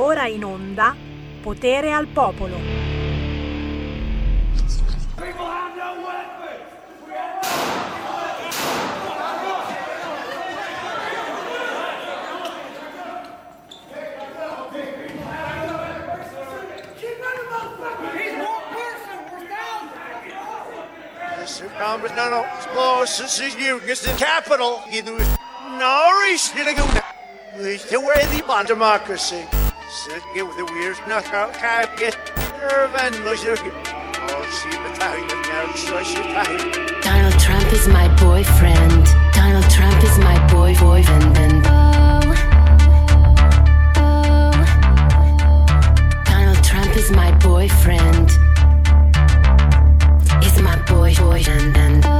ora in onda Potere al Popolo. No, no, oh, this is you, this is capital. No, he's gonna go. He's the way the democracy. Sitting with the weird the out can't get Irvin Mushuk. Donald Trump is my boyfriend. Donald Trump is my boy boyfriend. And. Donald Trump is my boyfriend. Is my boy boyfriend. And.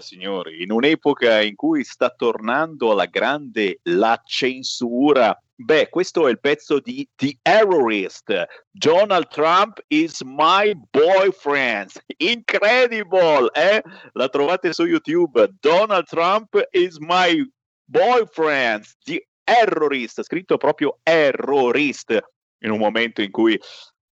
signori, in un'epoca in cui sta tornando alla grande la censura. Beh, questo è il pezzo di The Errorist. Donald Trump is my boyfriend. Incredible, eh? La trovate su YouTube. Donald Trump is my boyfriend. The Errorist, scritto proprio Errorist in un momento in cui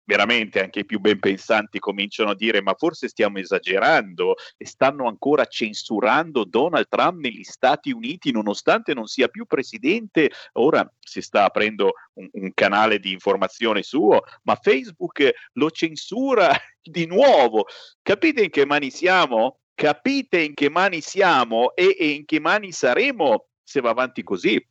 veramente anche i più ben pensanti cominciano a dire ma forse stiamo esagerando e stanno ancora censurando Donald Trump negli Stati Uniti nonostante non sia più presidente, ora si sta aprendo un, un canale di informazione suo, ma Facebook lo censura di nuovo. Capite in che mani siamo? Capite in che mani siamo e, e in che mani saremo se va avanti così?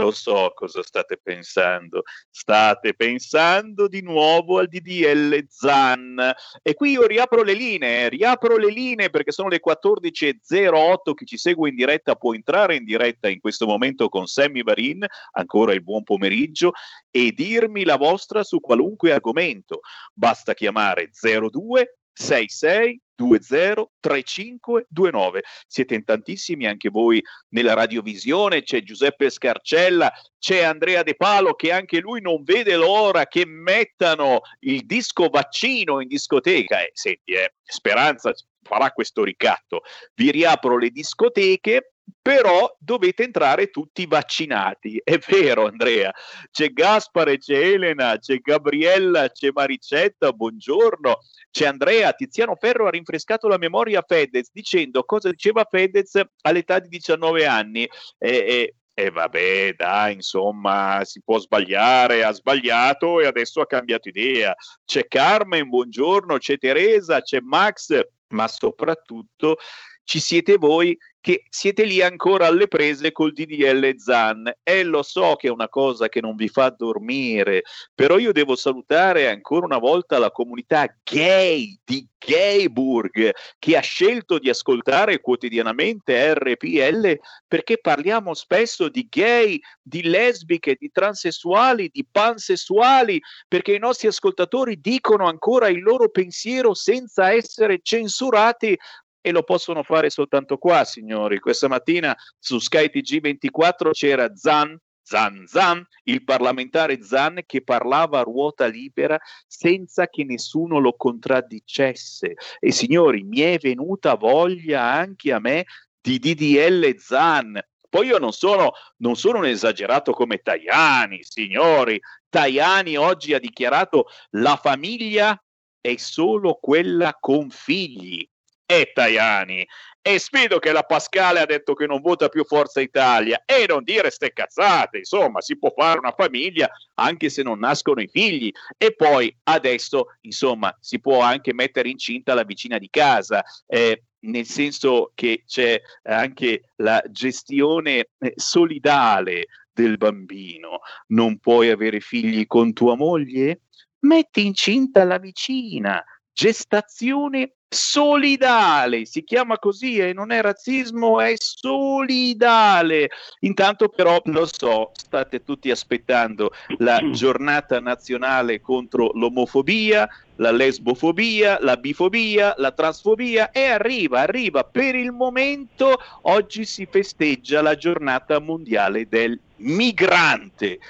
Lo so cosa state pensando. State pensando di nuovo al DDL ZAN. E qui io riapro le linee, riapro le linee perché sono le 14.08. Chi ci segue in diretta può entrare in diretta in questo momento con Sammy Varin. Ancora il buon pomeriggio e dirmi la vostra su qualunque argomento. Basta chiamare 02 66 20 35 29. Siete in tantissimi anche voi nella radiovisione, c'è Giuseppe Scarcella, c'è Andrea De Palo che anche lui non vede l'ora che mettano il disco vaccino in discoteca. Eh, senti, eh, Speranza farà questo ricatto. Vi riapro le discoteche però dovete entrare tutti vaccinati. È vero, Andrea. C'è Gaspare, c'è Elena, c'è Gabriella, c'è Maricetta, buongiorno. C'è Andrea. Tiziano Ferro ha rinfrescato la memoria a Fedez dicendo cosa diceva Fedez all'età di 19 anni. E, e, e vabbè, dai, insomma, si può sbagliare, ha sbagliato e adesso ha cambiato idea. C'è Carmen, buongiorno, c'è Teresa, c'è Max, ma soprattutto ci siete voi che siete lì ancora alle prese col DDL Zan. E lo so che è una cosa che non vi fa dormire, però io devo salutare ancora una volta la comunità gay di Gayburg che ha scelto di ascoltare quotidianamente RPL perché parliamo spesso di gay, di lesbiche, di transessuali, di pansessuali, perché i nostri ascoltatori dicono ancora il loro pensiero senza essere censurati e lo possono fare soltanto qua, signori. Questa mattina su Sky TG24 c'era Zan, Zan Zan, il parlamentare Zan che parlava a ruota libera senza che nessuno lo contraddicesse. E signori, mi è venuta voglia anche a me di DDL Zan. Poi io non sono, non sono un esagerato come Tajani, signori. Tajani oggi ha dichiarato la famiglia è solo quella con figli e Tajani. E sfido che la Pascale ha detto che non vota più Forza Italia e non dire ste cazzate, insomma, si può fare una famiglia anche se non nascono i figli e poi adesso, insomma, si può anche mettere incinta la vicina di casa. Eh, nel senso che c'è anche la gestione eh, solidale del bambino. Non puoi avere figli con tua moglie? Metti incinta la vicina. Gestazione solidale, si chiama così e non è razzismo, è solidale. Intanto però lo so, state tutti aspettando la giornata nazionale contro l'omofobia, la lesbofobia, la bifobia, la transfobia e arriva, arriva. Per il momento oggi si festeggia la giornata mondiale del migrante.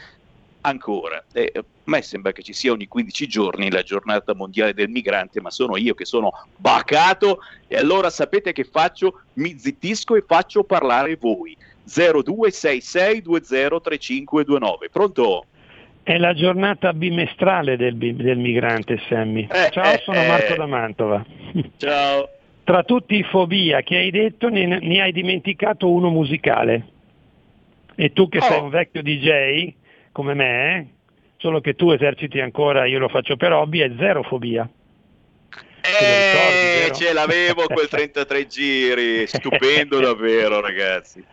Ancora, eh, a me sembra che ci sia ogni 15 giorni la giornata mondiale del migrante, ma sono io che sono bacato e allora sapete che faccio? Mi zittisco e faccio parlare voi. 0266203529. Pronto? È la giornata bimestrale del, del migrante, Sammy. Eh, Ciao, eh, sono Marco eh. da Mantova. Ciao. Tra tutti i fobia che hai detto, ne, ne hai dimenticato uno musicale. E tu che oh. sei un vecchio DJ, come me, eh? solo che tu eserciti ancora, io lo faccio per hobby, è zero fobia. Eh, ricordi, ce l'avevo quel 33 giri, stupendo davvero ragazzi.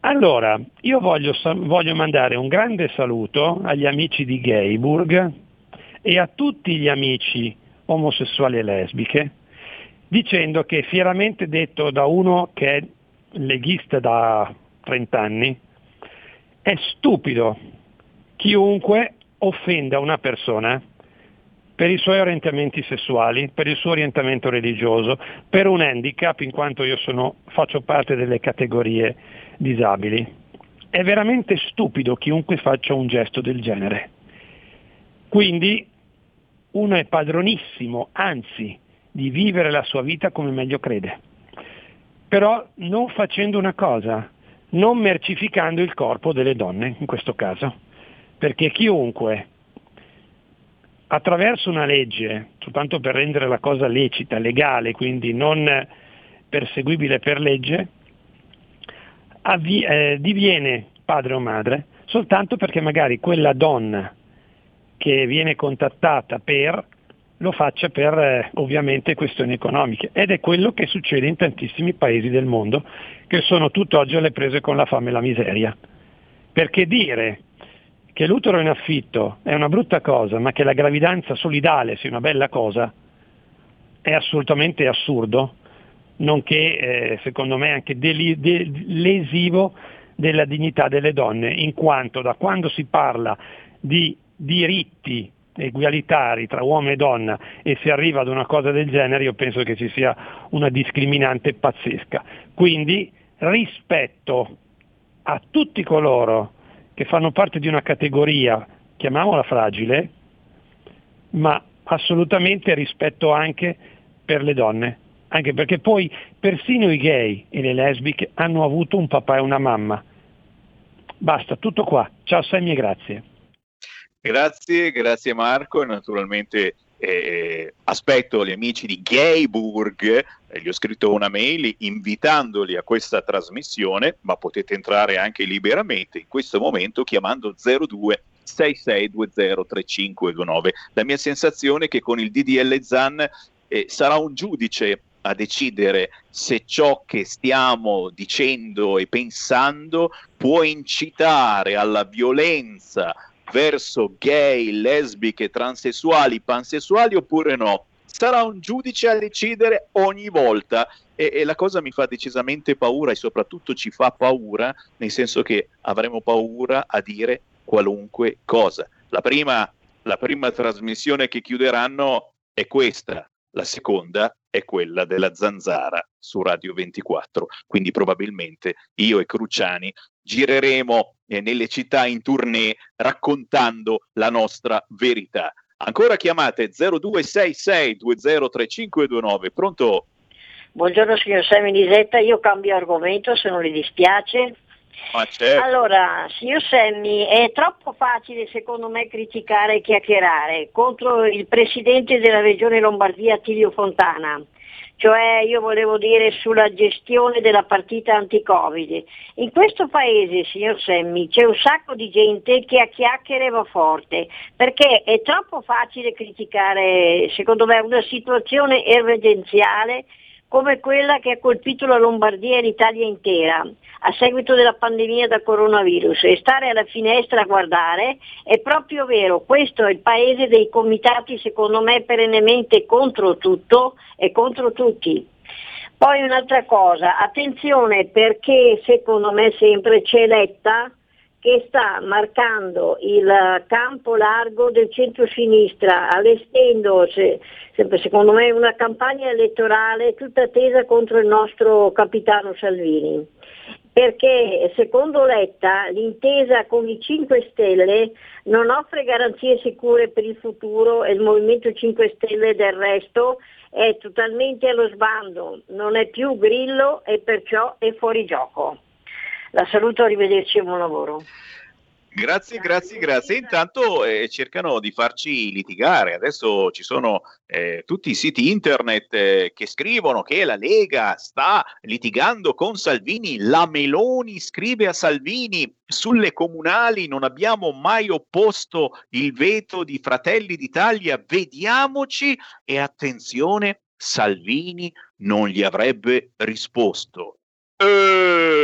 Allora, io voglio, voglio, mandare un grande saluto agli amici di Gayburg e a tutti gli amici omosessuali e lesbiche, dicendo che fieramente detto da uno che è leghista da 30 anni, è stupido chiunque offenda una persona per i suoi orientamenti sessuali, per il suo orientamento religioso, per un handicap in quanto io sono, faccio parte delle categorie disabili. È veramente stupido chiunque faccia un gesto del genere. Quindi uno è padronissimo, anzi, di vivere la sua vita come meglio crede. Però non facendo una cosa, non mercificando il corpo delle donne in questo caso perché chiunque attraverso una legge, soltanto per rendere la cosa lecita, legale, quindi non perseguibile per legge, avvi- eh, diviene padre o madre soltanto perché magari quella donna che viene contattata per lo faccia per eh, ovviamente questioni economiche ed è quello che succede in tantissimi paesi del mondo che sono tutt'oggi alle prese con la fame e la miseria. Perché dire che l'utero in affitto è una brutta cosa, ma che la gravidanza solidale sia una bella cosa, è assolutamente assurdo, nonché eh, secondo me anche deli- de- lesivo della dignità delle donne, in quanto da quando si parla di diritti egualitari tra uomo e donna e si arriva ad una cosa del genere, io penso che ci sia una discriminante pazzesca. Quindi rispetto a tutti coloro che fanno parte di una categoria, chiamiamola fragile, ma assolutamente rispetto anche per le donne, anche perché poi persino i gay e le lesbiche hanno avuto un papà e una mamma. Basta, tutto qua. Ciao Sammy e grazie. Grazie, grazie Marco e naturalmente eh, aspetto gli amici di Gayburg, eh, gli ho scritto una mail invitandoli a questa trasmissione, ma potete entrare anche liberamente in questo momento chiamando 02 66203529. La mia sensazione è che con il DDL ZAN eh, sarà un giudice a decidere se ciò che stiamo dicendo e pensando può incitare alla violenza verso gay, lesbiche, transessuali, pansessuali oppure no. Sarà un giudice a decidere ogni volta e, e, la cosa mi fa decisamente paura e soprattutto ci fa paura, nel senso che avremo paura a dire qualunque cosa. La prima, la prima trasmissione che chiuderanno è questa, la seconda è quella della Zanzara su Radio 24, quindi probabilmente io e Cruciani gireremo eh, nelle città in tournée raccontando la nostra verità. Ancora chiamate 0266 203529, pronto? Buongiorno signor Seminisetta, io cambio argomento se non le dispiace. Certo. Allora, signor Semmi, è troppo facile secondo me criticare e chiacchierare contro il presidente della regione Lombardia Tilio Fontana. Cioè io volevo dire sulla gestione della partita anti-Covid. In questo paese, signor Semmi, c'è un sacco di gente che a chiacchiere va forte, perché è troppo facile criticare, secondo me, una situazione emergenziale come quella che ha colpito la Lombardia e l'Italia intera a seguito della pandemia da coronavirus e stare alla finestra a guardare è proprio vero, questo è il paese dei comitati secondo me perennemente contro tutto e contro tutti. Poi un'altra cosa, attenzione perché secondo me sempre c'è Letta che sta marcando il campo largo del centro-sinistra, allestendo sempre secondo me una campagna elettorale tutta tesa contro il nostro capitano Salvini. Perché secondo Letta l'intesa con i 5 Stelle non offre garanzie sicure per il futuro e il Movimento 5 Stelle del resto è totalmente allo sbando, non è più grillo e perciò è fuori gioco. La saluto, arrivederci e buon lavoro. Grazie, grazie, grazie. Intanto eh, cercano di farci litigare. Adesso ci sono eh, tutti i siti internet eh, che scrivono che la Lega sta litigando con Salvini. La Meloni scrive a Salvini sulle comunali non abbiamo mai opposto il veto di Fratelli d'Italia. Vediamoci e attenzione, Salvini non gli avrebbe risposto. Eh, eh,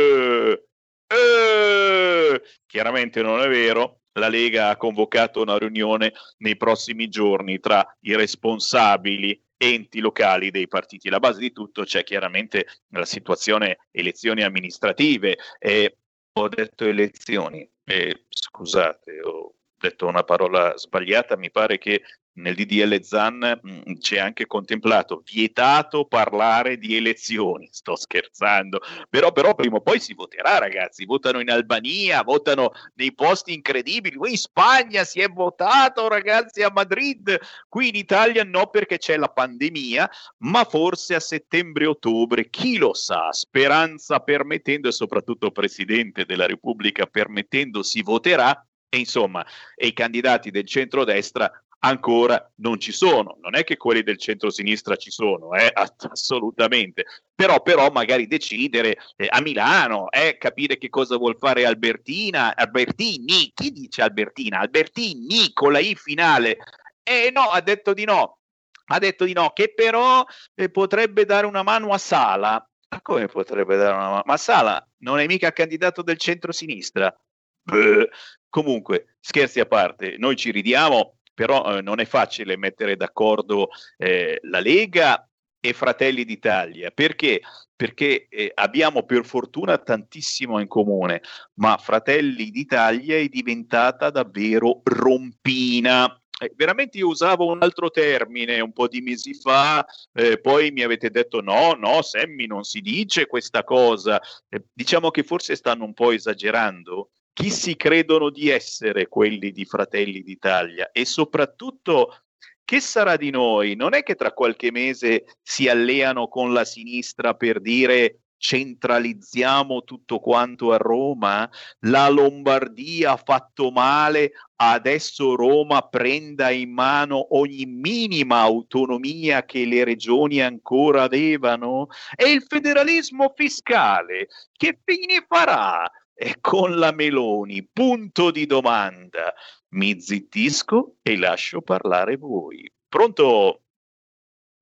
chiaramente non è vero. La Lega ha convocato una riunione nei prossimi giorni tra i responsabili enti locali dei partiti. La base di tutto c'è chiaramente la situazione elezioni amministrative. Eh, ho detto elezioni, eh, scusate, ho detto una parola sbagliata, mi pare che nel DDL ZAN mh, mm, c'è anche contemplato vietato parlare di elezioni. Sto scherzando, però, però prima o poi si voterà, ragazzi. Votano in Albania, votano nei posti incredibili. Qui in Spagna si è votato, ragazzi, a Madrid. Qui in Italia no, perché c'è la pandemia, ma forse a settembre-ottobre, chi lo sa, speranza permettendo e soprattutto Presidente della Repubblica permettendo, si voterà. E insomma, e i candidati del centrodestra ancora non ci sono. Non è che quelli del centro-sinistra ci sono, eh? assolutamente. Però, però magari decidere eh, a Milano, eh, capire che cosa vuol fare Albertina, Albertini, chi dice Albertina? Albertini con la I finale. Eh no, ha detto di no. Ha detto di no, che però eh, potrebbe dare una mano a Sala. Ma come potrebbe dare una mano? Ma Sala non è mica candidato del centro-sinistra. Beh. Comunque, scherzi a parte, noi ci ridiamo, però eh, non è facile mettere d'accordo eh, la Lega e Fratelli d'Italia. Perché? Perché eh, abbiamo per fortuna tantissimo in comune, ma Fratelli d'Italia è diventata davvero rompina. Eh, veramente io usavo un altro termine un po' di mesi fa, eh, poi mi avete detto no, no, Sammy non si dice questa cosa. Eh, diciamo che forse stanno un po' esagerando chi si credono di essere quelli di Fratelli d'Italia e soprattutto che sarà di noi? Non è che tra qualche mese si alleano con la sinistra per dire centralizziamo tutto quanto a Roma? La Lombardia ha fatto male, adesso Roma prenda in mano ogni minima autonomia che le regioni ancora avevano? E il federalismo fiscale che fine farà? E con la Meloni, punto di domanda. Mi zittisco e lascio parlare voi. Pronto?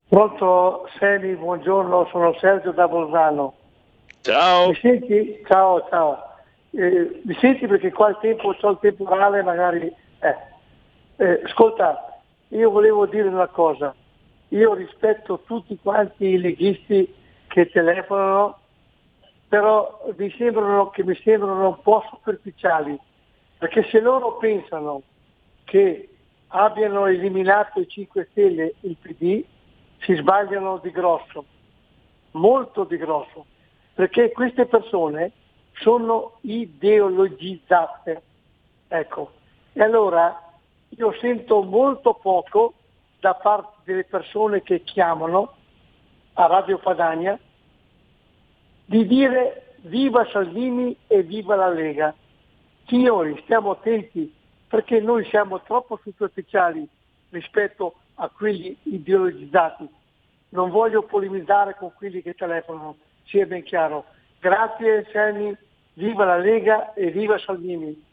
Pronto, Semi, buongiorno, sono Sergio da Bolzano. Ciao. Mi senti? Ciao, ciao. Eh, mi senti perché qua il tempo, c'ho il temporale, magari... Eh. Eh, ascolta, io volevo dire una cosa. Io rispetto tutti quanti i leghisti che telefonano però mi sembrano, che mi sembrano un po' superficiali, perché se loro pensano che abbiano eliminato i 5 Stelle il PD, si sbagliano di grosso, molto di grosso, perché queste persone sono ideologizzate. Ecco. E allora io sento molto poco da parte delle persone che chiamano a Radio Padania di dire viva Salvini e viva la Lega. Signori, stiamo attenti perché noi siamo troppo superficiali rispetto a quelli ideologizzati. Non voglio polemizzare con quelli che telefonano, sia ben chiaro. Grazie Sammy, viva la Lega e viva Salvini.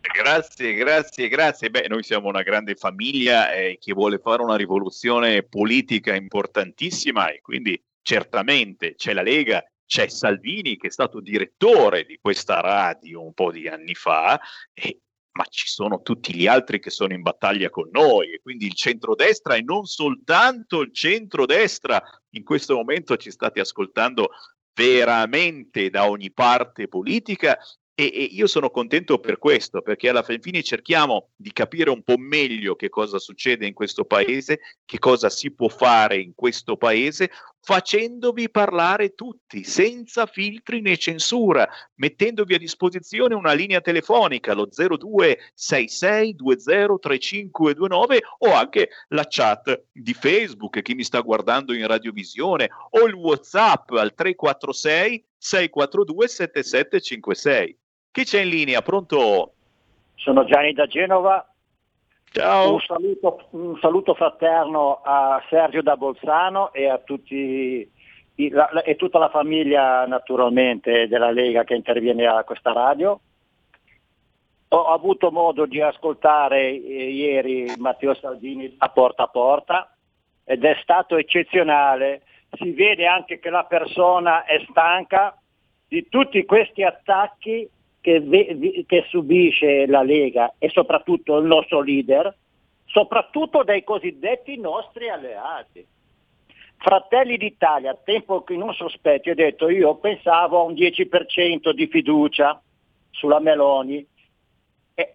Grazie, grazie, grazie. Beh, noi siamo una grande famiglia eh, che vuole fare una rivoluzione politica importantissima e quindi certamente c'è la Lega c'è Salvini che è stato direttore di questa radio un po' di anni fa, e, ma ci sono tutti gli altri che sono in battaglia con noi e quindi il centrodestra e non soltanto il centrodestra in questo momento ci state ascoltando veramente da ogni parte politica e, e, io sono contento per questo, perché alla fine cerchiamo di capire un po' meglio che cosa succede in questo paese, che cosa si può fare in questo paese, facendovi parlare tutti, senza filtri né censura, mettendovi a disposizione una linea telefonica, lo 0266203529 o anche la chat di Facebook, chi mi sta guardando in radiovisione, o il WhatsApp al 346 642 7756. Chi c'è in linea? Pronto? Sono Gianni da Genova. Ciao. Un saluto, un saluto fraterno a Sergio da Bolzano e a tutti e tutta la famiglia naturalmente della Lega che interviene a questa radio. Ho avuto modo di ascoltare eh, ieri Matteo Salvini a porta a porta ed è stato eccezionale. Si vede anche che la persona è stanca di tutti questi attacchi che, che subisce la Lega e soprattutto il nostro leader, soprattutto dai cosiddetti nostri alleati. Fratelli d'Italia, tempo che non sospetti, ho detto io pensavo a un 10% di fiducia sulla Meloni, e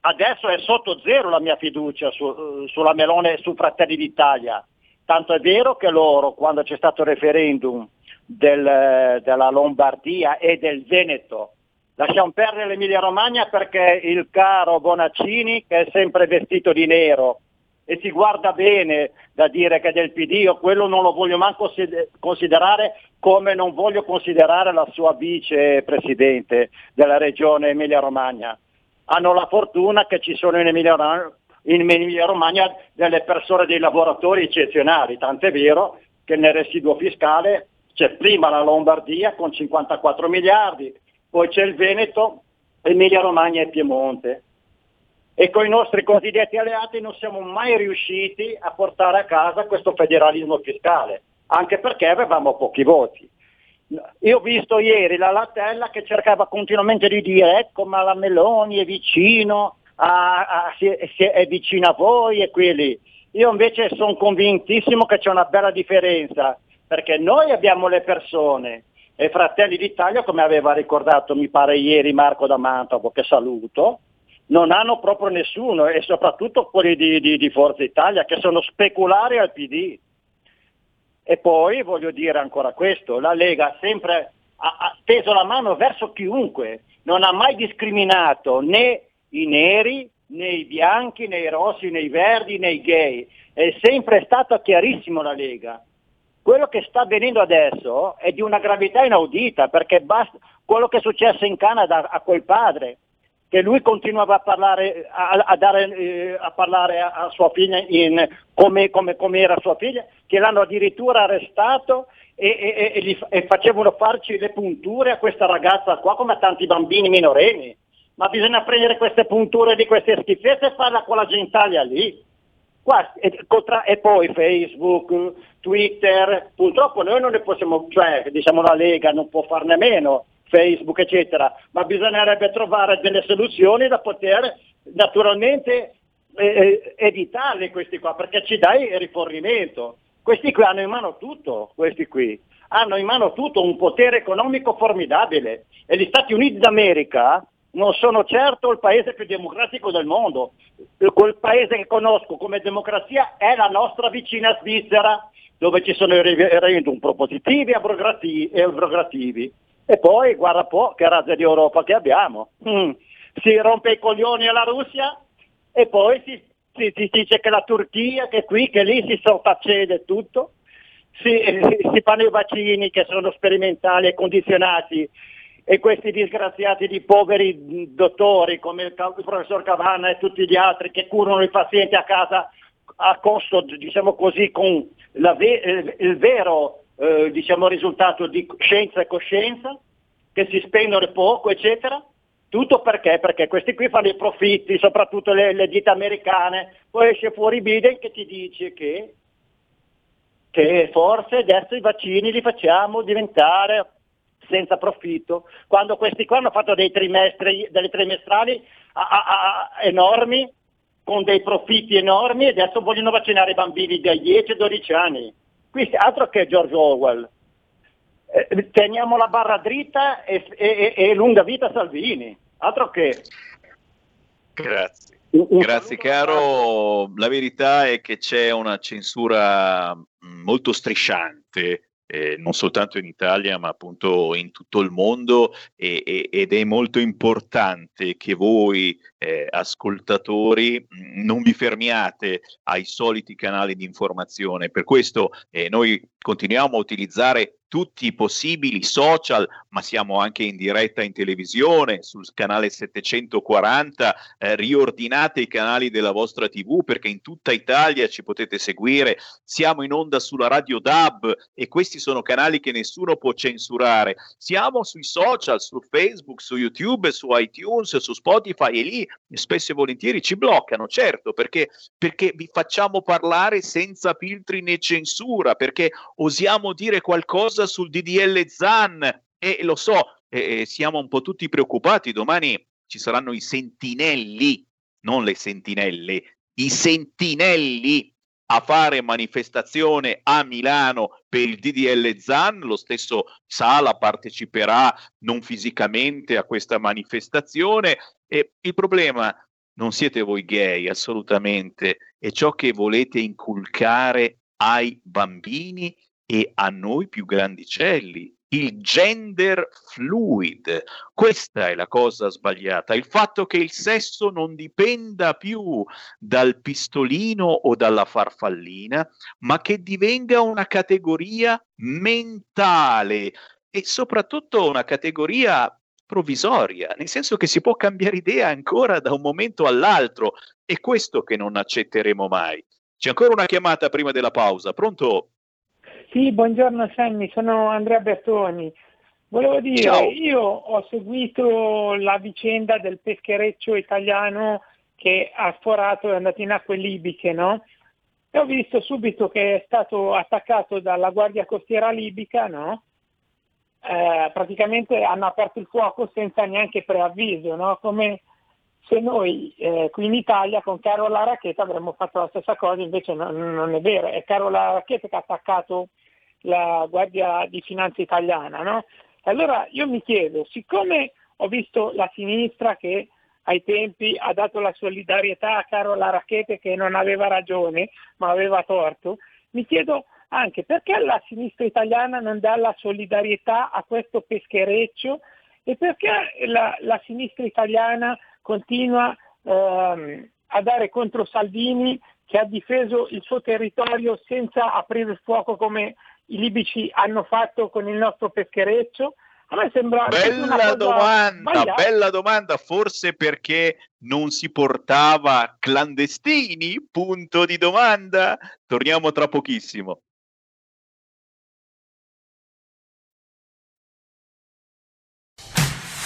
adesso è sotto zero la mia fiducia su, sulla Meloni e su Fratelli d'Italia. Tanto è vero che loro, quando c'è stato il referendum del, della Lombardia e del Veneto, Lasciamo perdere l'Emilia Romagna perché il caro Bonaccini, che è sempre vestito di nero e si guarda bene da dire che è del PD, io quello non lo voglio manco considerare come non voglio considerare la sua vicepresidente della regione Emilia Romagna. Hanno la fortuna che ci sono in Emilia Romagna in Emilia Romagna delle persone, dei lavoratori eccezionali, tant'è vero che nel residuo fiscale c'è prima la Lombardia con 54 miliardi, poi c'è il Veneto, Emilia Romagna e Piemonte. E con i nostri cosiddetti alleati non siamo mai riusciti a portare a casa questo federalismo fiscale, anche perché avevamo pochi voti. Io ho visto ieri la Latella che cercava continuamente di dire ecco ma la Meloni è vicino, a, a, si, si è vicino a voi e quelli. Io invece sono convintissimo che c'è una bella differenza, perché noi abbiamo le persone e Fratelli d'Italia, come aveva ricordato mi pare ieri Marco da Mantova, che saluto, non hanno proprio nessuno e soprattutto quelli di, di, di Forza Italia che sono speculari al PD. E poi voglio dire ancora questo, la Lega sempre ha, ha teso la mano verso chiunque, non ha mai discriminato né i neri, né i bianchi, né i rossi, né i verdi, né i gay. È sempre stata chiarissimo la Lega. Quello che sta avvenendo adesso è di una gravità inaudita, perché basta quello che è successo in Canada a quel padre, che lui continuava a parlare, a, a, dare, eh, a, parlare a, sua figlia in, come, come, come, era sua figlia, che l'hanno addirittura arrestato e, e, e, gli, e, facevano farci le punture a questa ragazza qua come a tanti bambini minorenni. Ma bisogna prendere queste punture di queste schifezze e farla con la genitalia lì. Qua, e, poi Facebook, Twitter, purtroppo noi non ne possiamo, cioè diciamo la Lega non può farne meno, Facebook, eccetera, ma bisognerebbe trovare delle soluzioni da poter naturalmente eh, evitarli questi qua, perché ci dai rifornimento. Questi qui hanno in mano tutto, questi qui. Hanno in mano tutto, un potere economico formidabile. E gli Stati Uniti d'America non sono certo il paese più democratico del mondo. Quel paese che conosco come democrazia è la nostra vicina Svizzera, dove ci sono i referendum propositivi e abrogativi. E poi guarda un po' che razza di Europa che abbiamo. Mm. Si rompe i coglioni alla Russia e poi si, si, si, dice che la Turchia, che qui, che lì si sottaccede tutto. Si, si fanno i vaccini che sono sperimentali e condizionati e questi disgraziati di poveri dottori come il, il professor Cavanna e tutti gli altri che curano i pazienti a casa a costo, diciamo così, con ve- il vero eh, diciamo, risultato di scienza e coscienza, che si spendono poco, eccetera. Tutto perché? Perché questi qui fanno i profitti, soprattutto le, le ditte americane. Poi esce fuori Biden che ti dice che, che forse adesso i vaccini li facciamo diventare senza profitto, quando questi qua hanno fatto dei trimestri, delle trimestrali a, a, a, enormi, con dei profitti enormi e adesso vogliono vaccinare i bambini dai 10 ai 12 anni. Qui altro che George Orwell. Eh, teniamo la barra dritta e, e, e, lunga vita Salvini, altro che... Grazie. Grazie caro, la verità è che c'è una censura mm, molto strisciante eh, non soltanto in Italia ma appunto in tutto il mondo e, e, ed è molto importante che voi eh, ascoltatori mm, non vi fermiate ai soliti canali di informazione. Per questo eh, noi continuiamo a utilizzare tutti i possibili social, ma siamo anche in diretta in televisione sul canale 740. Eh, riordinate i canali della vostra TV perché in tutta Italia ci potete seguire. Siamo in onda sulla Radio DAB e questi sono canali che nessuno può censurare. Siamo sui social, su Facebook, su YouTube, su iTunes, su Spotify e lì spesso e volentieri ci bloccano, certo, perché, perché vi facciamo parlare senza filtri né censura, perché osiamo dire qualcosa cosa sul DDL ZAN? E lo so, eh, siamo un po' tutti preoccupati, domani ci saranno i sentinelli, non le sentinelle, i sentinelli a fare manifestazione a Milano per il DDL ZAN, lo stesso Sala parteciperà non fisicamente a questa manifestazione. E il problema non siete voi gay assolutamente, è ciò che volete inculcare ai bambini e a noi più grandicelli, il gender fluid. Questa è la cosa sbagliata, il fatto che il sesso non dipenda più dal pistolino o dalla farfallina, ma che divenga una categoria mentale e soprattutto una categoria provvisoria, nel senso che si può cambiare idea ancora da un momento all'altro È questo che non accetteremo mai. C'è ancora una chiamata prima della pausa. Pronto? Sì, buongiorno Sammy, sono Andrea Bertoni. Volevo dire, Ciao. io ho seguito la vicenda del peschereccio italiano che ha sforato e è andato in acque libiche, no? E ho visto subito che è stato attaccato dalla Guardia Costiera libica, no? Eh, praticamente hanno aperto il fuoco senza neanche preavviso, no? Come se noi eh, qui in Italia con Carola Racchetta avremmo fatto la stessa cosa, invece non, non è vero, è Carola Racchetta che ha attaccato la Guardia di Finanza italiana, no? Allora io mi chiedo, siccome ho visto la sinistra che ai tempi ha dato la solidarietà a Carola Racchete che non aveva ragione, ma aveva torto, mi chiedo anche perché la sinistra italiana non dà la solidarietà a questo peschereccio e perché la, la sinistra italiana continua ehm, a dare contro Salvini che ha difeso il suo territorio senza aprire il fuoco come i libici hanno fatto con il nostro peschereccio? A me sembra Bella domanda, sbagliata. bella domanda, forse perché non si portava clandestini? Punto di domanda. Torniamo tra pochissimo.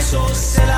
sur, c'est ma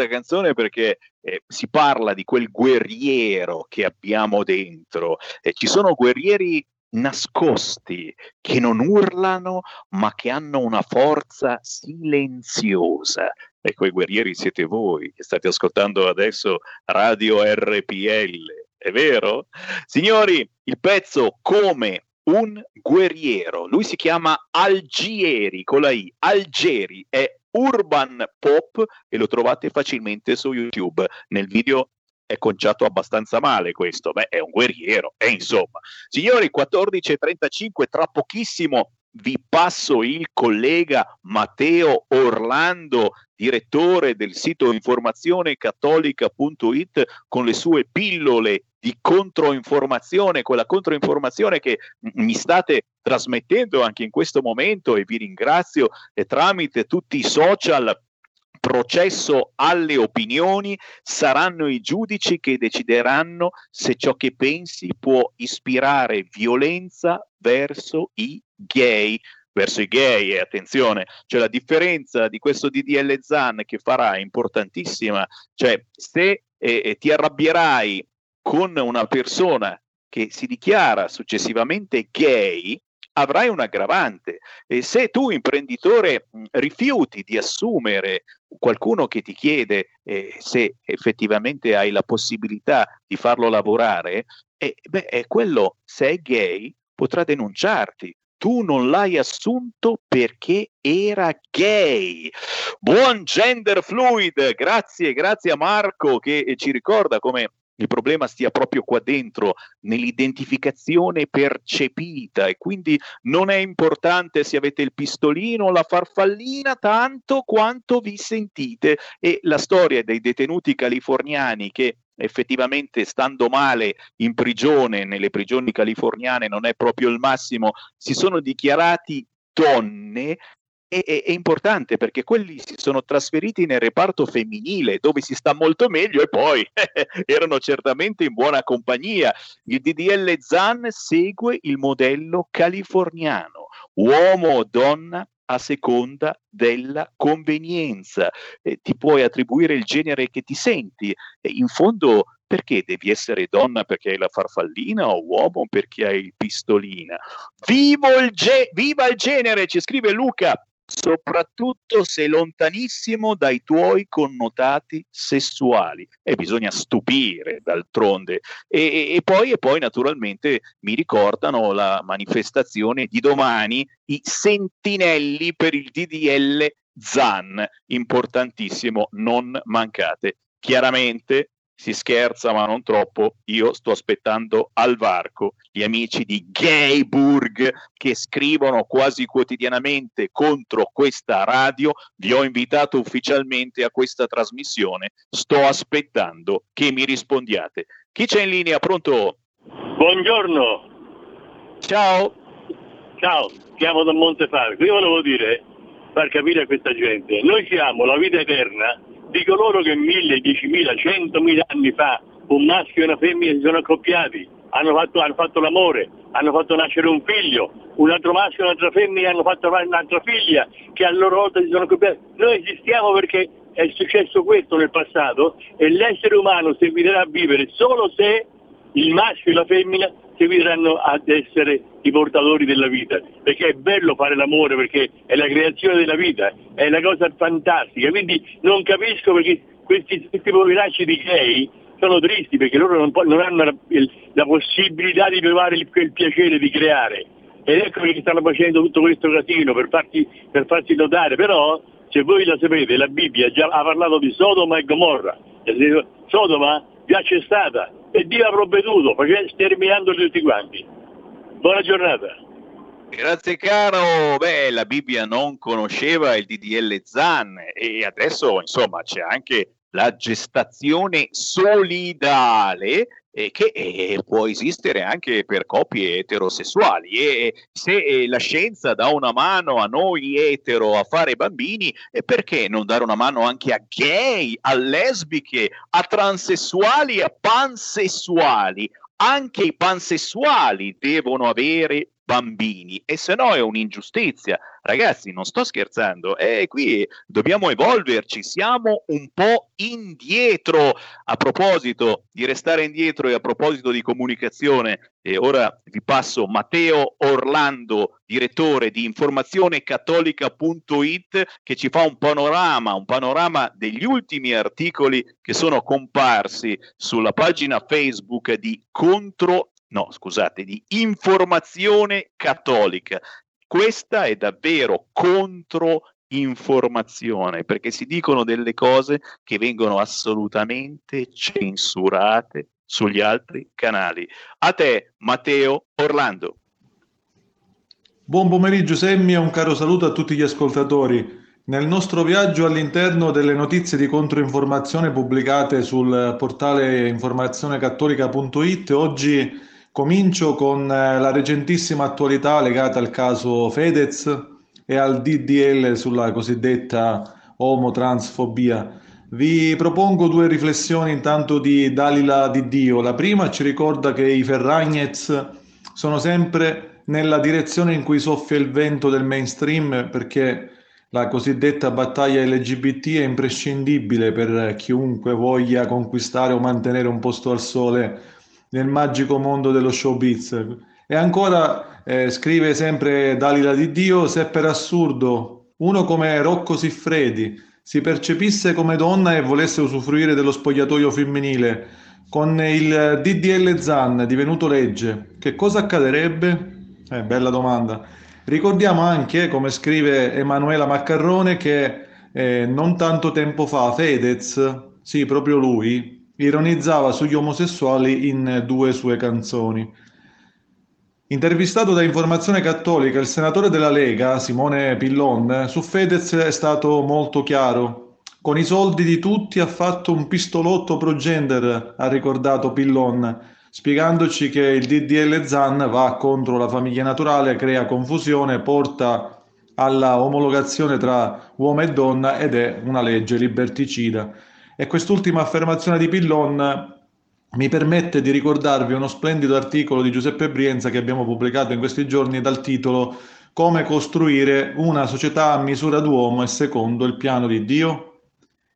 questa canzone perché eh, si parla di quel guerriero che abbiamo dentro. Eh, ci sono guerrieri nascosti che non urlano ma che hanno una forza silenziosa. E quei guerrieri siete voi che state ascoltando adesso Radio RPL, è vero? Signori, il pezzo come un guerriero, lui si chiama Algieri con la I, Algeri è urban pop e lo trovate facilmente su YouTube. Nel video è conciato abbastanza male questo, beh è un guerriero, e insomma. Signori, 14.35, tra pochissimo vi passo il collega Matteo Orlando, direttore del sito informazionecattolica.it con le sue pillole di controinformazione, quella controinformazione che mi state trasmettendo anche in questo momento e vi ringrazio e tramite tutti i social processo alle opinioni saranno i giudici che decideranno se ciò che pensi può ispirare violenza verso i gay verso i gay e attenzione, cioè la differenza di questo DDL ZAN che farà è importantissima, cioè se eh, ti arrabbierai con una persona che si dichiara successivamente gay, avrai un aggravante. E se tu, imprenditore, rifiuti di assumere qualcuno che ti chiede eh, se effettivamente hai la possibilità di farlo lavorare, eh, beh, quello, se è gay, potrà denunciarti. Tu non l'hai assunto perché era gay. Buon gender fluid, grazie, grazie a Marco che ci ricorda come il problema stia proprio qua dentro, nell'identificazione percepita e quindi non è importante se avete il pistolino o la farfallina tanto quanto vi sentite. E la storia dei detenuti californiani che effettivamente stando male in prigione, nelle prigioni californiane non è proprio il massimo, si sono dichiarati donne è, è, è, importante perché quelli si sono trasferiti nel reparto femminile dove si sta molto meglio e poi erano certamente in buona compagnia. Il DDL ZAN segue il modello californiano, uomo o donna a seconda della convenienza. Eh, ti puoi attribuire il genere che ti senti. Eh, in fondo, perché devi essere donna perché hai la farfallina o uomo perché hai il pistolina? Vivo il ge- viva il genere, ci scrive Luca soprattutto se lontanissimo dai tuoi connotati sessuali. E bisogna stupire d'altronde. E, e, poi, e poi naturalmente mi ricordano la manifestazione di domani, i sentinelli per il DDL ZAN, importantissimo, non mancate. Chiaramente si scherza ma non troppo, io sto aspettando al varco gli amici di Gayburg che scrivono quasi quotidianamente contro questa radio, vi ho invitato ufficialmente a questa trasmissione, sto aspettando che mi rispondiate. Chi c'è in linea? Pronto? Buongiorno. Ciao. Ciao, chiamo da Montefalco. Io volevo dire, far capire a questa gente, noi siamo la vita eterna di coloro che mille, diecimila, centomila anni fa un maschio e una femmina si sono accoppiati, hanno fatto, hanno fatto l'amore, hanno fatto nascere un figlio, un altro maschio e un'altra femmina hanno fatto un'altra figlia che a loro volta si sono accoppiati. Noi esistiamo perché è successo questo nel passato e l'essere umano seguirà a vivere solo se il maschio e la femmina seguiranno ad essere i portatori della vita, perché è bello fare l'amore, perché è la creazione della vita, è una cosa fantastica, quindi non capisco perché questi, questi poveracci di gay sono tristi perché loro non, non hanno la, il, la, possibilità di provare il, quel piacere di creare. Ed ecco che stanno facendo tutto questo casino per farsi, per farsi notare, però se voi la sapete, la Bibbia già ha parlato di Sodoma e Gomorra. Sodoma già c'è stata, e Dio ha provveduto, sterminandoli tutti quanti. Buona giornata. Grazie caro, beh la Bibbia non conosceva il DDL ZAN e adesso insomma c'è anche la gestazione solidale eh, che eh, può esistere anche per coppie eterosessuali e se eh, la scienza dà una mano a noi etero a fare bambini, eh, perché non dare una mano anche a gay, a lesbiche, a transessuali, a pansessuali? Anche i pansessuali devono avere bambini e se no è un'ingiustizia. Ragazzi, non sto scherzando, e qui dobbiamo evolverci, siamo un po' indietro. A proposito di restare indietro e a proposito di comunicazione, e ora vi passo Matteo Orlando, direttore di informazionecattolica.it, che ci fa un panorama, un panorama degli ultimi articoli che sono comparsi sulla pagina Facebook di Contro no, scusate, di informazione cattolica. Questa è davvero contro informazione perché si dicono delle cose che vengono assolutamente censurate sugli altri canali. A te, Matteo Orlando. Buon pomeriggio Semmi e un caro saluto a tutti gli ascoltatori. Nel nostro viaggio all'interno delle notizie di controinformazione pubblicate sul portale informazionecattolica.it, oggi comincio con eh, la recentissima attualità legata al caso Fedez e al DDL sulla cosiddetta omotransfobia. Vi propongo due riflessioni intanto di Dalila di Dio. La prima ci ricorda che i Ferragnez sono sempre nella direzione in cui soffia il vento del mainstream perché la cosiddetta battaglia LGBT è imprescindibile per chiunque voglia conquistare o mantenere un posto al sole nel magico mondo dello showbiz. E ancora eh, scrive sempre Dalila di Dio, se per assurdo uno come Rocco Siffredi si percepisse come donna e volesse usufruire dello spogliatoio femminile, con il DDL Zan divenuto legge, che cosa accadrebbe? Eh, bella domanda. Ricordiamo anche, come scrive Emanuela Maccarrone, che eh, non tanto tempo fa Fedez, sì, proprio lui, ironizzava sugli omosessuali in due sue canzoni. Intervistato da Informazione Cattolica, il senatore della Lega, Simone Pillon, su Fedez è stato molto chiaro. Con i soldi di tutti ha fatto un pistolotto pro gender, ha ricordato Pillon, spiegandoci che il DDL Zan va contro la famiglia naturale, crea confusione, porta alla omologazione tra uomo e donna ed è una legge liberticida. E quest'ultima affermazione di Pillon mi permette di ricordarvi uno splendido articolo di Giuseppe Brienza che abbiamo pubblicato in questi giorni dal titolo Come costruire una società a misura d'uomo e secondo il piano di Dio?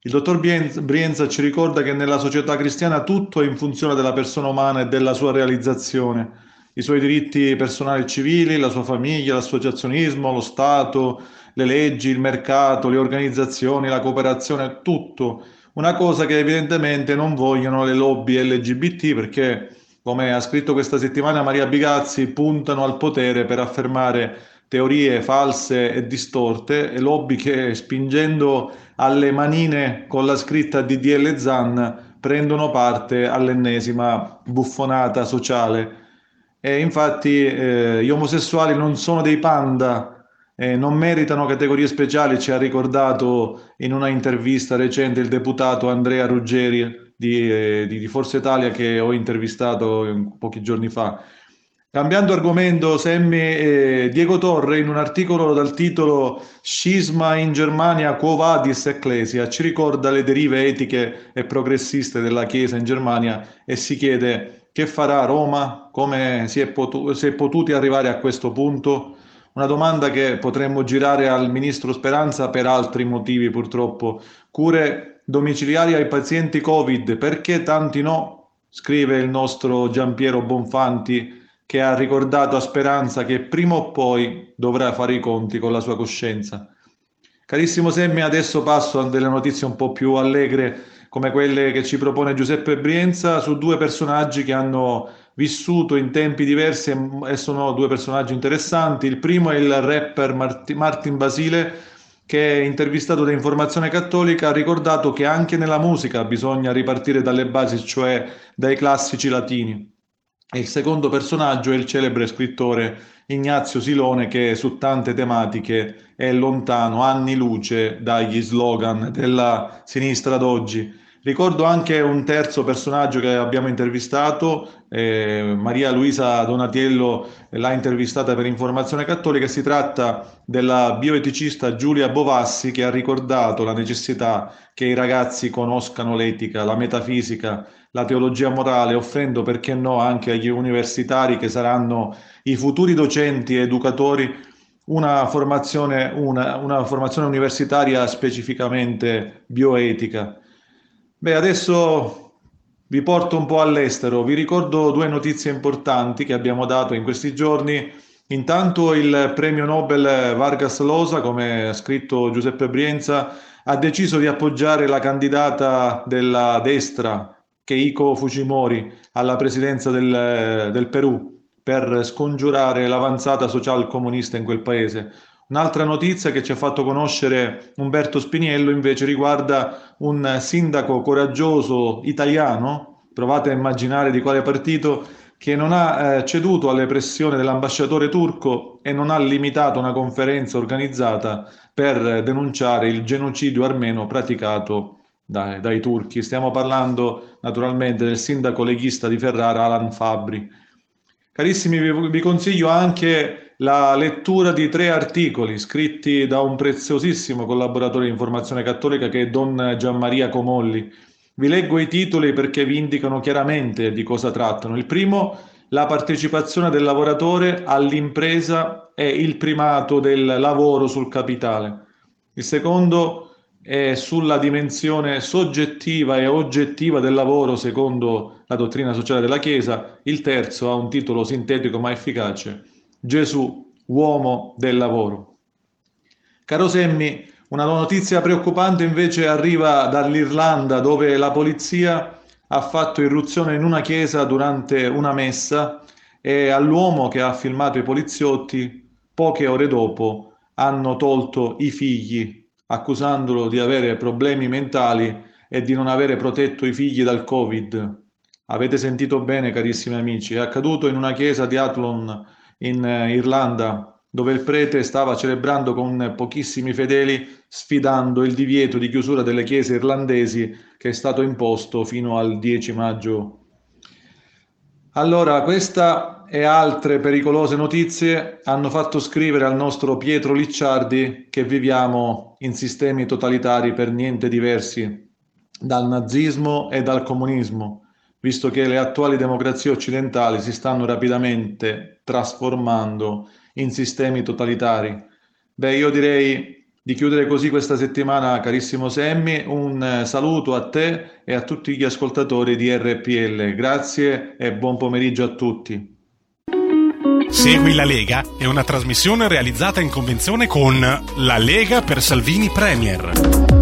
Il dottor Brienza ci ricorda che nella società cristiana tutto è in funzione della persona umana e della sua realizzazione, i suoi diritti personali e civili, la sua famiglia, l'associazionismo, lo Stato, le leggi, il mercato, le organizzazioni, la cooperazione, tutto una cosa che evidentemente non vogliono le lobby LGBT perché, come ha scritto questa settimana Maria Bigazzi, puntano al potere per affermare teorie false e distorte e lobby che spingendo alle manine con la scritta DDL Zan prendono parte all'ennesima buffonata sociale. E infatti eh, gli omosessuali non sono dei panda eh, non meritano categorie speciali, ci ha ricordato in una intervista recente il deputato Andrea Ruggeri di, eh, di Forza Italia che ho intervistato pochi giorni fa. Cambiando argomento, Semmi, eh, Diego Torre in un articolo dal titolo Scisma in Germania Quo Vadis Ecclesia ci ricorda le derive etiche e progressiste della Chiesa in Germania e si chiede che farà Roma, come si è, potu- si è potuti arrivare a questo punto? Una domanda che potremmo girare al ministro Speranza per altri motivi purtroppo. Cure domiciliari ai pazienti Covid, perché tanti no? Scrive il nostro Giampiero Bonfanti che ha ricordato a Speranza che prima o poi dovrà fare i conti con la sua coscienza. Carissimo Semmi, adesso passo a delle notizie un po' più allegre come quelle che ci propone Giuseppe Brienza su due personaggi che hanno vissuto in tempi diversi e sono due personaggi interessanti. Il primo è il rapper Martin Basile che intervistato da Informazione Cattolica ha ricordato che anche nella musica bisogna ripartire dalle basi, cioè dai classici latini. E il secondo personaggio è il celebre scrittore Ignazio Silone che su tante tematiche è lontano anni luce dagli slogan della sinistra d'oggi. Ricordo anche un terzo personaggio che abbiamo intervistato, eh, Maria Luisa Donatiello l'ha intervistata per Informazione Cattolica, si tratta della bioeticista Giulia Bovassi che ha ricordato la necessità che i ragazzi conoscano l'etica, la metafisica, la teologia morale, offrendo perché no anche agli universitari che saranno i futuri docenti e educatori una formazione, una, una formazione universitaria specificamente bioetica Beh, adesso vi porto un po' all'estero. Vi ricordo due notizie importanti che abbiamo dato in questi giorni. Intanto il premio Nobel Vargas Losa, come ha scritto Giuseppe Brienza, ha deciso di appoggiare la candidata della destra, Keiko Fujimori, alla presidenza del, del Perù per scongiurare l'avanzata social comunista in quel paese. Un'altra notizia che ci ha fatto conoscere Umberto Spiniello invece riguarda un sindaco coraggioso italiano, provate a immaginare di quale partito, che non ha eh, ceduto alle pressioni dell'ambasciatore turco e non ha limitato una conferenza organizzata per denunciare il genocidio armeno praticato dai, dai turchi. Stiamo parlando naturalmente del sindaco leghista di Ferrara, Alan Fabri. Carissimi, vi, vi consiglio anche la lettura di tre articoli scritti da un preziosissimo collaboratore di informazione cattolica che è Don Gianmaria Comolli. Vi leggo i titoli perché vi indicano chiaramente di cosa trattano. Il primo, la partecipazione del lavoratore all'impresa e il primato del lavoro sul capitale. Il secondo è sulla dimensione soggettiva e oggettiva del lavoro secondo la dottrina sociale della Chiesa. Il terzo ha un titolo sintetico ma efficace Gesù, uomo del lavoro. Caro Semmi, una notizia preoccupante invece arriva dall'Irlanda dove la polizia ha fatto irruzione in una chiesa durante una messa e all'uomo che ha filmato i poliziotti, poche ore dopo, hanno tolto i figli, accusandolo di avere problemi mentali e di non avere protetto i figli dal Covid. Avete sentito bene, carissimi amici, è accaduto in una chiesa di Athlone in eh, Irlanda, dove il prete stava celebrando con pochissimi fedeli, sfidando il divieto di chiusura delle chiese irlandesi che è stato imposto fino al 10 maggio. Allora, questa e altre pericolose notizie hanno fatto scrivere al nostro Pietro Licciardi che viviamo in sistemi totalitari per niente diversi dal nazismo e dal comunismo visto che le attuali democrazie occidentali si stanno rapidamente trasformando in sistemi totalitari. Beh, io direi di chiudere così questa settimana, carissimo Semmi. Un eh, saluto a te e a tutti gli ascoltatori di RPL. Grazie e buon pomeriggio a tutti. Segui la Lega è una trasmissione realizzata in convenzione con La Lega per Salvini Premier.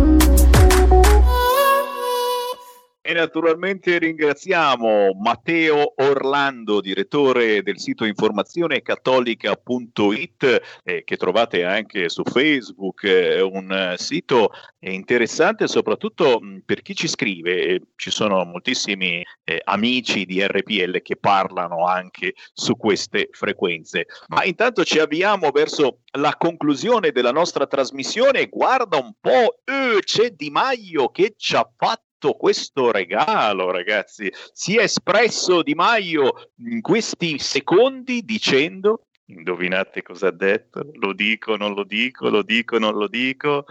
E naturalmente ringraziamo Matteo Orlando, direttore del sito informazionecattolica.it, eh, che trovate anche su Facebook, eh, un sito interessante soprattutto per chi ci scrive. ci sono moltissimi eh, amici di RPL che parlano anche su queste frequenze. Ma intanto ci avviamo verso la conclusione della nostra trasmissione. Guarda un po', eh, c'è Di Maio che ci ha fatto questo regalo, ragazzi. Si è espresso Di Maio in questi secondi dicendo, indovinate cosa ha detto? Lo dico, non lo dico, lo dico, non lo dico.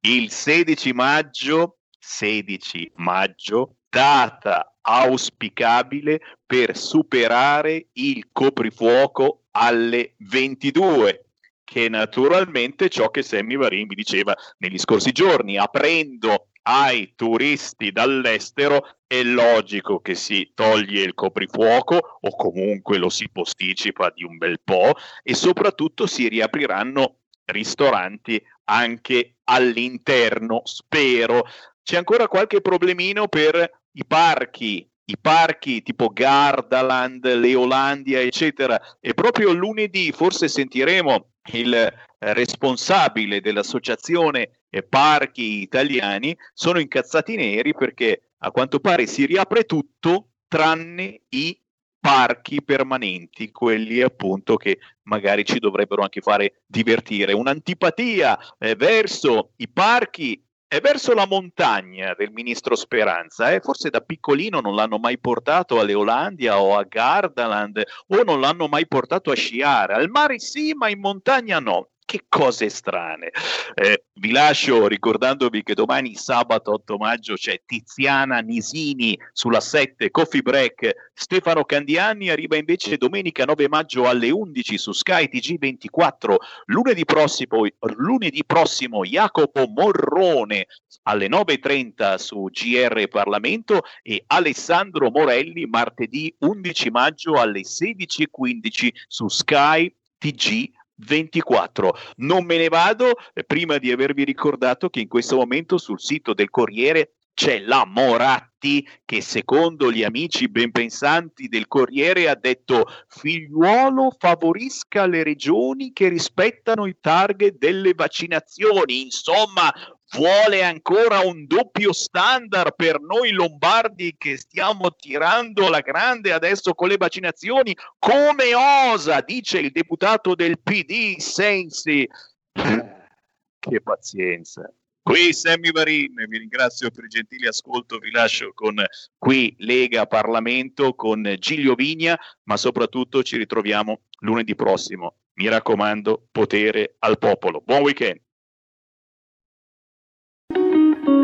Il 16 maggio, 16 maggio, data auspicabile per superare il coprifuoco alle 22 che naturalmente ciò che Sammy Varin vi diceva negli scorsi giorni, aprendo ai turisti dall'estero è logico che si toglie il coprifuoco o comunque lo si posticipa di un bel po' e soprattutto si riapriranno ristoranti anche all'interno, spero. C'è ancora qualche problemino per i parchi, i parchi tipo Gardaland, Leolandia, eccetera. E proprio lunedì forse sentiremo il responsabile dell'associazione Parchi Italiani sono incazzati neri perché a quanto pare si riapre tutto tranne i parchi permanenti, quelli appunto che magari ci dovrebbero anche fare divertire. Un'antipatia eh, verso i parchi è verso la montagna del ministro Speranza. Eh? Forse da piccolino non l'hanno mai portato alle Olandia o a Gardaland o non l'hanno mai portato a sciare. Al mare sì, ma in montagna no che cose strane. Eh, vi lascio ricordandovi che domani sabato 8 maggio c'è Tiziana Nisini sulla 7 Coffee Break, Stefano Candiani arriva invece domenica 9 maggio alle 11 su Sky TG24, lunedì prossimo, lunedì prossimo Jacopo Morrone alle 9.30 su GR Parlamento e Alessandro Morelli martedì 11 maggio alle 16.15 su Sky TG 24. Non me ne vado eh, prima di avervi ricordato che in questo momento sul sito del Corriere c'è la Moratti che secondo gli amici ben pensanti del Corriere ha detto figliuolo favorisca le regioni che rispettano i target delle vaccinazioni. Insomma, vuole ancora un doppio standard per noi lombardi che stiamo tirando la grande adesso con le vaccinazioni? Come osa, dice il deputato del PD Sensi. Che pazienza. Qui Sammy Varin, vi ringrazio per il gentile ascolto, vi lascio con qui Lega Parlamento con Giglio Vigna, ma soprattutto ci ritroviamo lunedì prossimo. Mi raccomando, potere al popolo. Buon weekend.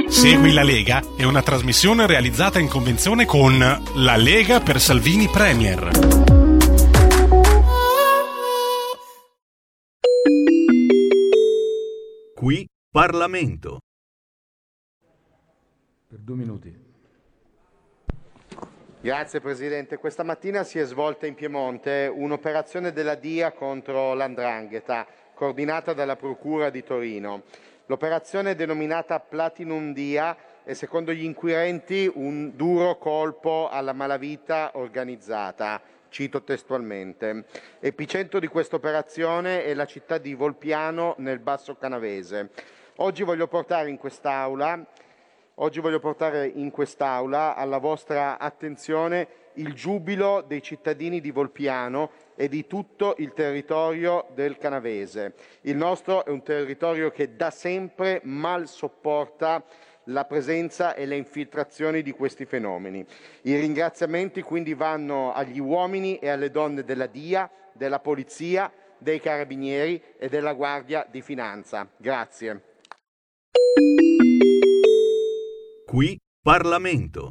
Segui la Lega è una trasmissione realizzata in convenzione con La Lega per Salvini Premier. Qui Parlamento. Per due minuti. Grazie Presidente. Questa mattina si è svolta in Piemonte un'operazione della DIA contro l'Andrangheta, coordinata dalla Procura di Torino. L'operazione denominata Platinum Dia è secondo gli inquirenti un duro colpo alla malavita organizzata. Cito testualmente. Epicentro di questa operazione è la città di Volpiano nel Basso Canavese. Oggi voglio portare in quest'Aula portare in quest'Aula alla vostra attenzione il giubilo dei cittadini di Volpiano e di tutto il territorio del Canavese. Il nostro è un territorio che da sempre mal sopporta la presenza e le infiltrazioni di questi fenomeni. I ringraziamenti quindi vanno agli uomini e alle donne della DIA, della Polizia, dei Carabinieri e della Guardia di Finanza. Grazie. Qui Parlamento.